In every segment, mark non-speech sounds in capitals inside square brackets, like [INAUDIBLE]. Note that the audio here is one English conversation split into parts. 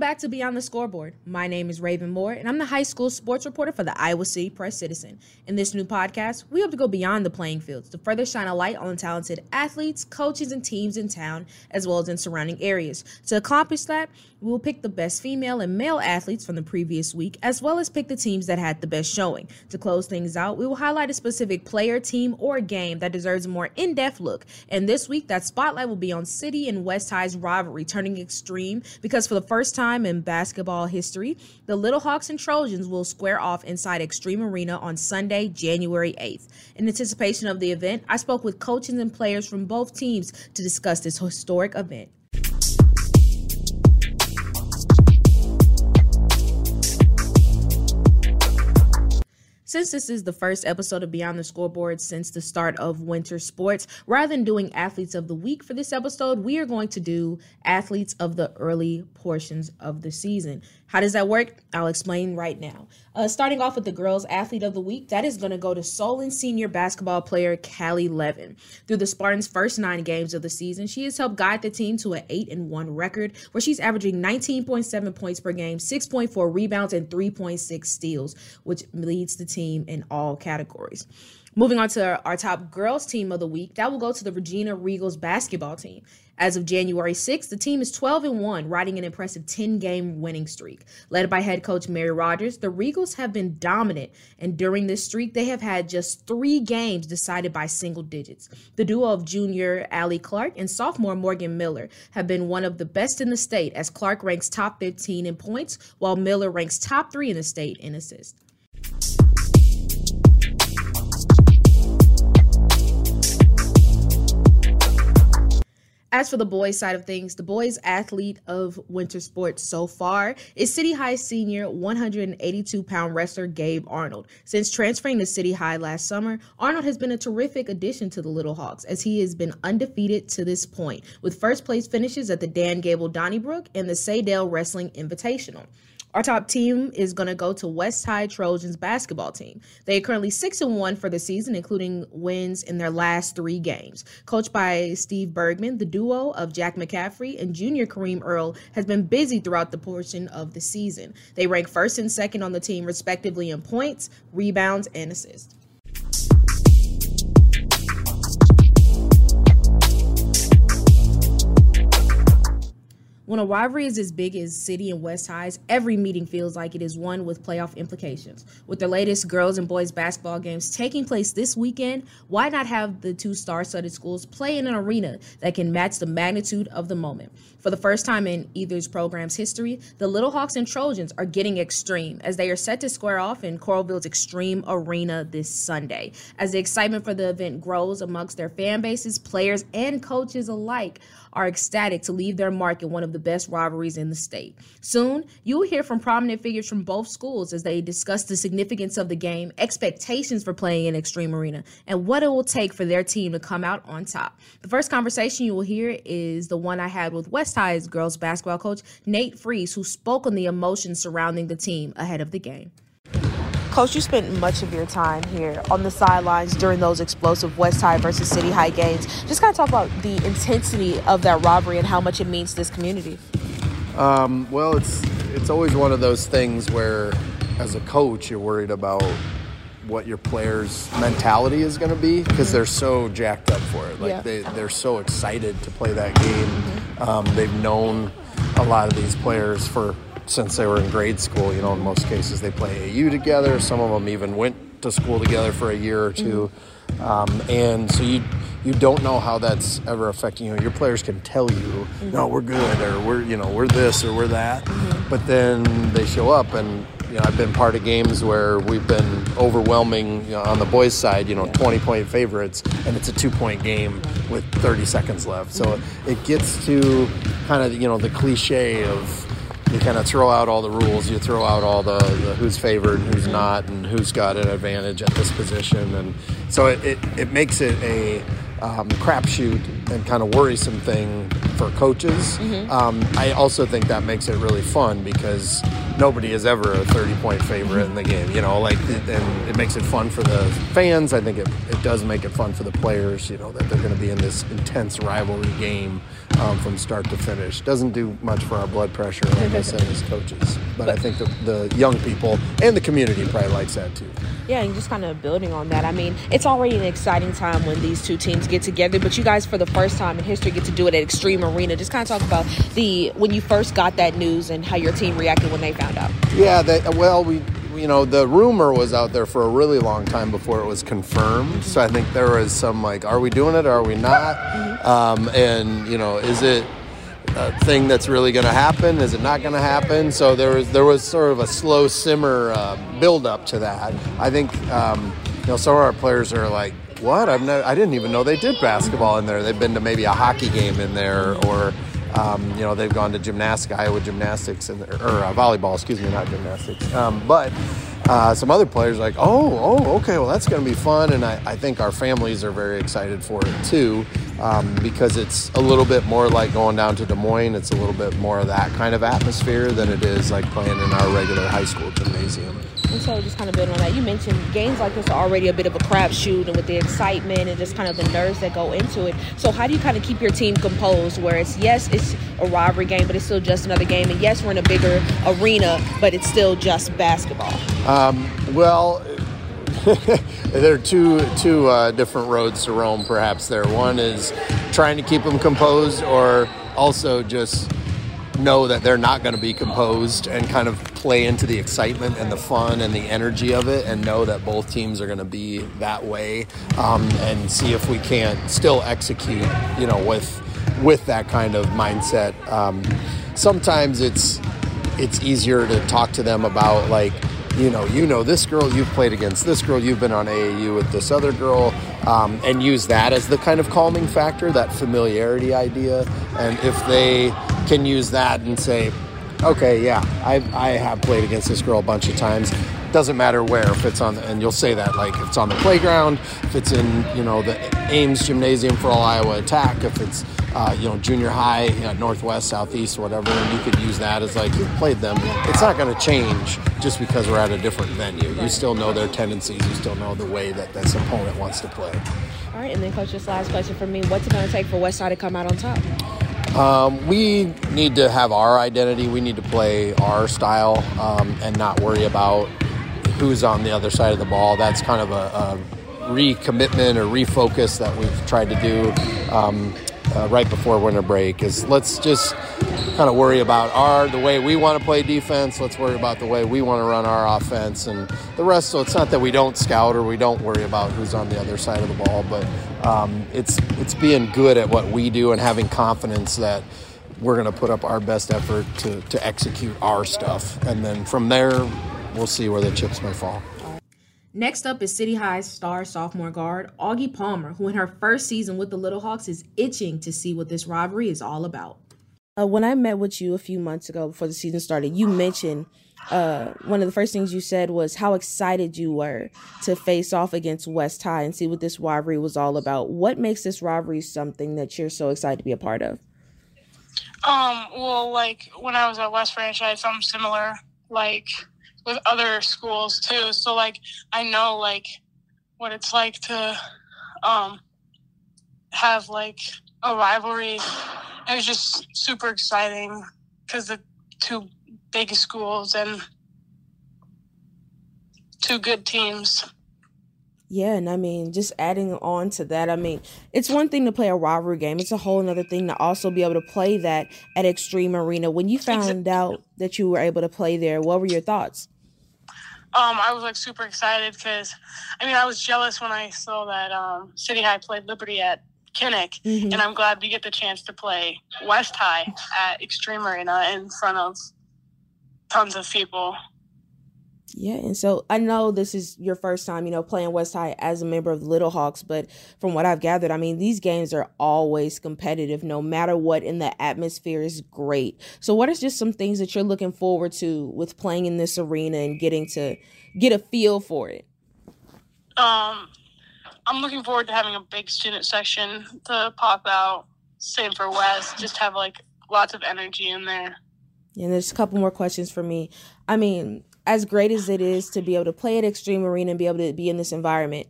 Welcome back to Beyond the Scoreboard. My name is Raven Moore, and I'm the high school sports reporter for the Iowa City Press Citizen. In this new podcast, we hope to go beyond the playing fields to further shine a light on talented athletes, coaches, and teams in town, as well as in surrounding areas. To accomplish that, we will pick the best female and male athletes from the previous week, as well as pick the teams that had the best showing. To close things out, we will highlight a specific player, team, or game that deserves a more in depth look. And this week, that spotlight will be on City and West High's rivalry turning extreme because for the first first time in basketball history, the Little Hawks and Trojans will square off inside Xtream Arena on Sunday, January 8th. In anticipation of the event, I spoke with coaches and players from both teams to discuss this historic event. Since this is the first episode of Beyond the Scoreboard since the start of winter sports, rather than doing athletes of the week for this episode, we are going to do athletes of the early portions of the season. How does that work? I'll explain right now. Uh, starting off with the girls' athlete of the week, that is going to go to Solon senior basketball player Callie Levin. Through the Spartans' first nine games of the season, she has helped guide the team to an 8 and 1 record where she's averaging 19.7 points per game, 6.4 rebounds, and 3.6 steals, which leads the team in all categories. Moving on to our top girls team of the week, that will go to the Regina Regals basketball team. As of January 6th, the team is 12 and 1, riding an impressive 10-game winning streak. Led by head coach Mary Rogers, the Regals have been dominant, and during this streak, they have had just 3 games decided by single digits. The duo of junior Allie Clark and sophomore Morgan Miller have been one of the best in the state as Clark ranks top 15 in points while Miller ranks top 3 in the state in assists. As for the boys' side of things, the boys' athlete of winter sports so far is City High senior 182 pound wrestler Gabe Arnold. Since transferring to City High last summer, Arnold has been a terrific addition to the Little Hawks as he has been undefeated to this point, with first place finishes at the Dan Gable Donnybrook and the Saydale Wrestling Invitational. Our top team is going to go to West High Trojans basketball team. They are currently 6 and 1 for the season, including wins in their last three games. Coached by Steve Bergman, the duo of Jack McCaffrey and junior Kareem Earl has been busy throughout the portion of the season. They rank first and second on the team, respectively, in points, rebounds, and assists. When a rivalry is as big as City and West Highs, every meeting feels like it is one with playoff implications. With the latest girls and boys basketball games taking place this weekend, why not have the two star studded schools play in an arena that can match the magnitude of the moment? For the first time in either's program's history, the Little Hawks and Trojans are getting extreme as they are set to square off in Coralville's Xtream Arena this Sunday. As the excitement for the event grows amongst their fan bases, players, and coaches alike, are ecstatic to leave their mark in one of the best rivalries in the state. Soon, you will hear from prominent figures from both schools as they discuss the significance of the game, expectations for playing in Xtream Arena, and what it will take for their team to come out on top. The first conversation you will hear is the one I had with West High's girls basketball coach, Nate Freeze, who spoke on the emotions surrounding the team ahead of the game. Coach, you spent much of your time here on the sidelines during those explosive West High versus City High games. Just kind of talk about the intensity of that rivalry and how much it means to this community. Um, well, it's it's always one of those things where, as a coach, you're worried about what your players' mentality is going to be because they're so jacked up for it. Like yeah. they they're so excited to play that game. Mm-hmm. Um, they've known a lot of these players for since they were in grade school. You know, in most cases they play AAU together. Some of them even went to school together for a year or 2 mm-hmm. um, and so you you don't know how that's ever affecting you. Your players can tell you, mm-hmm. no, we're good, or we're you know we're this or we're that, mm-hmm. but then they show up and. You know, I've been part of games where we've been overwhelming you know, on the boys' side. You know, yeah. 20 point favorites, and it's a two point game with 30 seconds left. So mm-hmm. it gets to kind of you know the cliche of you kind of throw out all the rules. You throw out all the, the, who's favored and who's not, and who's got an advantage at this position, and so it, it, it makes it a um, crapshoot and kind of worrisome thing for coaches. Mm-hmm. Um, I also think that makes it really fun because nobody is ever a 30 point favorite in the game, you know, like, and it makes it fun for the fans. I think it, it does make it fun for the players, you know, that they're going to be in this intense rivalry game um, from start to finish. Doesn't do much for our blood pressure, like I [LAUGHS] said, as coaches. But, but I think the, the young people and the community probably likes that too. Yeah, and just kind of building on that. I mean, it's already an exciting time when these two teams get together, but you guys, for the first time in history, get to do it at Xtream Arena. Just kind of talk about the when you first got that news and how your team reacted when they found out. Yeah, they, well, we you know, the rumor was out there for a really long time before it was confirmed. So I think there was some like, are we doing it? Or are we not? Mm-hmm. Um, and you know, is it a thing that's really going to happen? Is it not going to happen? So there was there was sort of a slow simmer uh, build up to that. I think um, you know some of our players are like, what? I've never, I didn't even know they did basketball in there. They've been to maybe a hockey game in there or um, you know, they've gone to gymnastics, Iowa gymnastics, and or uh, volleyball, excuse me, not gymnastics. Um, but uh, some other players like, oh, oh, okay, well, that's going to be fun. And I, I, think our families are very excited for it too, um, because it's a little bit more like going down to Des Moines. It's a little bit more of that kind of atmosphere than it is like playing in our regular high school gymnasium. And so, just kind of building on that, you mentioned games like this are already a bit of a crapshoot, and with the excitement and just kind of the nerves that go into it. So, how do you kind of keep your team composed? Where it's yes, it's a rivalry game, but it's still just another game, and yes, we're in a bigger arena, but it's still just basketball. Um, well. [LAUGHS] there are two two uh, different roads to Rome. Perhaps there. One is trying to keep them composed, or also just know that they're not going to be composed and kind of play into the excitement and the fun and the energy of it and know that both teams are going to be that way um, and see if we can't still execute you know with with that kind of mindset um, sometimes it's it's easier to talk to them about like you know, you know this girl, you've played against this girl, you've been on AAU with this other girl, um, and use that as the kind of calming factor, that familiarity idea. And if they can use that and say, okay, yeah, I, I have played against this girl a bunch of times. Doesn't matter where, if it's on, the, and you'll say that like if it's on the playground, if it's in, you know, the Ames Gymnasium for All Iowa Attack, if it's, uh, you know, junior high, you know, northwest, southeast, whatever, and you could use that as like you've played them. It's not going to change just because we're at a different venue. You still know their tendencies. You still know the way that this opponent wants to play. All right, and then coach, just last question for me: What's it going to take for Westside to come out on top? Um, we need to have our identity. We need to play our style um, and not worry about who's on the other side of the ball. That's kind of a, a recommitment or refocus that we've tried to do um, uh, right before winter break. Is let's just kind of worry about our the way we want to play defense. Let's worry about the way we want to run our offense and the rest. So it's not that we don't scout or we don't worry about who's on the other side of the ball, but um, it's it's being good at what we do and having confidence that we're going to put up our best effort to, to execute our stuff. And then from there, we'll see where the chips may fall. Next up is City High's star sophomore guard, Augie Palmer, who in her first season with the Little Hawks is itching to see what this rivalry is all about. Uh, when I met with you a few months ago before the season started, you mentioned uh, one of the first things you said was how excited you were to face off against West High and see what this rivalry was all about. What makes this rivalry something that you're so excited to be a part of? Um, well, like when I was at West Branch, I had something similar. Like with other schools too. So like I know like what it's like to um have like a rivalry. It was just super exciting because the two big schools and two good teams. Yeah, and I mean, just adding on to that, I mean, it's one thing to play a rivalry game. It's a whole another thing to also be able to play that at Xtream Arena. When you found out that you were able to play there, what were your thoughts? Um, I was like super excited because, I mean, I was jealous when I saw that um, City High played Liberty at Kinnick, mm-hmm. and I'm glad we get the chance to play West High at Xtream Arena in front of tons of people. Yeah, and so I know this is your first time, you know, playing West High as a member of the Little Hawks, but from what I've gathered, I mean, these games are always competitive no matter what, and the atmosphere is great. So, what is just some things that you're looking forward to with playing in this arena and getting to get a feel for it? Um, I'm looking forward to having a big student section to pop out. Same for West, just have like lots of energy in there. And there's a couple more questions for me. I mean, as great as it is to be able to play at Xtream Arena and be able to be in this environment,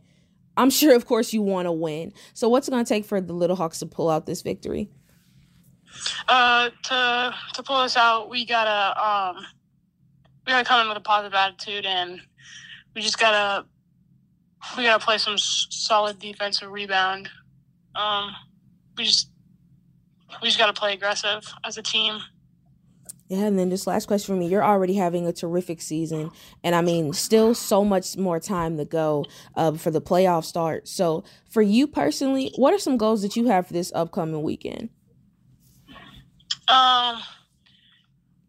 I'm [LAUGHS] sure, of course, you want to win. So, what's it going to take for the Little Hawks to pull out this victory? Uh, to to pull us out, we gotta um, we gotta come in with a positive attitude, and we just gotta we gotta play some solid defensive rebound. Um, we just we just gotta play aggressive as a team. Yeah, and then just last question for me. You're already having a terrific season, and I mean, still so much more time to go uh, for the playoff start. So, for you personally, what are some goals that you have for this upcoming weekend? Um,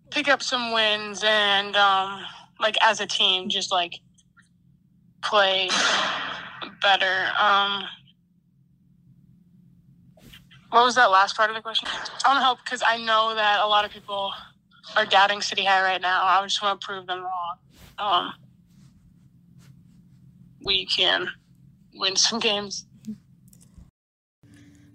pick up some wins and um, like as a team, just like play better. Um, what was that last part of the question? I want to help because I know that a lot of people are doubting City High right now. I just want to prove them wrong. Um, we can win some games.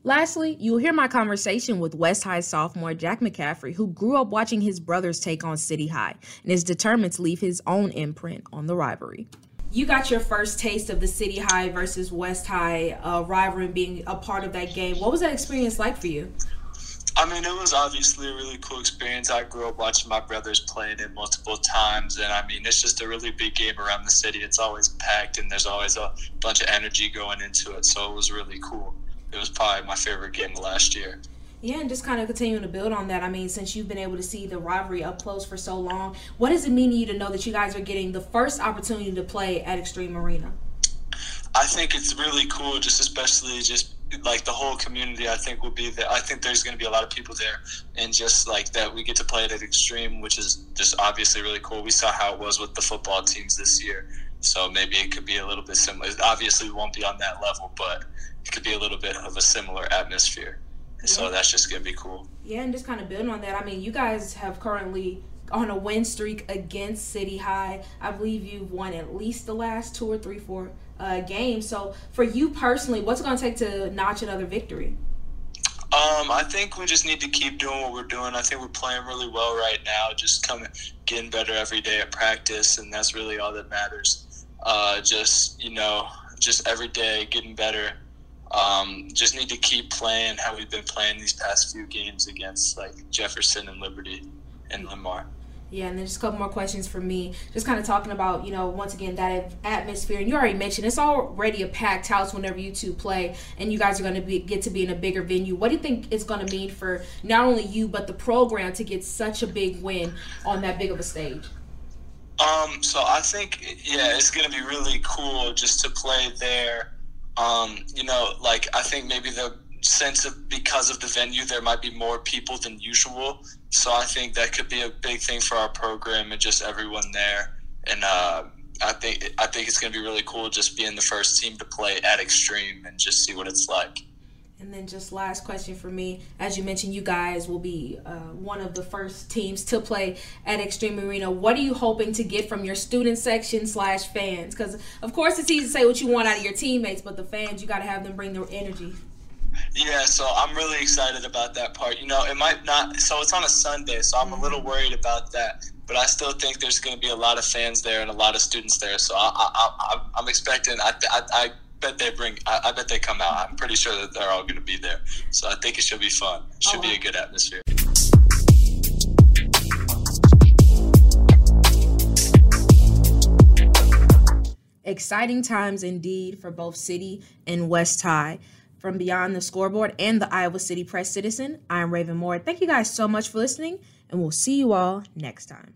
Lastly, you'll hear my conversation with West High sophomore Jack McCaffrey, who grew up watching his brothers take on City High and is determined to leave his own imprint on the rivalry. You got your first taste of the City High versus West High uh, rivalry being a part of that game. What was that experience like for you? I mean, it was obviously a really cool experience. I grew up watching my brothers playing it multiple times, and I mean, it's just a really big game around the city. It's always packed, and there's always a bunch of energy going into it. So it was really cool. It was probably my favorite game of last year. Yeah, and just kind of continuing to build on that. I mean, since you've been able to see the rivalry up close for so long, what does it mean to you to know that you guys are getting the first opportunity to play at Xtream Arena? I think it's really cool, just especially just like the whole community i think will be there. I think there's going to be a lot of people there. And just like that we get to play it at Xtream which is just obviously really cool. We saw how it was with the football teams this year. So maybe it could be a little bit similar. Obviously we won't be on that level but it could be a little bit of a similar atmosphere. Yeah. so that's just going to be cool. Yeah and just kind of building on that i mean you guys have currently on a win streak against City High. I believe you've won at least the last two or three, four uh, games. So for you personally, what's it going to take to notch another victory? Um, I think we just need to keep doing what we're doing. I think we're playing really well right now. Just coming, getting better every day at practice, and that's really all that matters. Uh, just you know, just every day getting better. Um, just need to keep playing how we've been playing these past few games against like Jefferson and Liberty and Lamar. Yeah, and then just a couple more questions for me. Just kind of talking about, you know, once again, that atmosphere. And you already mentioned it's already a packed house whenever you two play, and you guys are going to be, get to be in a bigger venue. What do you think it's going to mean for not only you, but the program to get such a big win on that big of a stage? Um, so I think, yeah, it's going to be really cool just to play there. Um, you know, like I think maybe the sense of because of the venue, there might be more people than usual. So I think that could be a big thing for our program and just everyone there. And uh, I think I think it's going to be really cool just being the first team to play at Xtream and just see what it's like. And then just last question for me, as you mentioned, you guys will be uh, one of the first teams to play at Xtream Arena. What are you hoping to get from your student section slash fans? Because of course it's easy to say what you want out of your teammates, but the fans you got to have them bring their energy. Yeah, so I'm really excited about that part. You know, it might not. So it's on a Sunday, so I'm a little mm-hmm. worried about that. But I still think there's going to be a lot of fans there and a lot of students there. So I, I, am expecting. I, I, I, bet they bring. I, I, bet they come out. I'm pretty sure that they're all going to be there. So I think it should be fun. Should oh, wow. be a good atmosphere. Exciting times indeed for both City and West High from Beyond the Scoreboard and the Iowa City Press Citizen. I'm Raven Moore. Thank you guys so much for listening, and we'll see you all next time.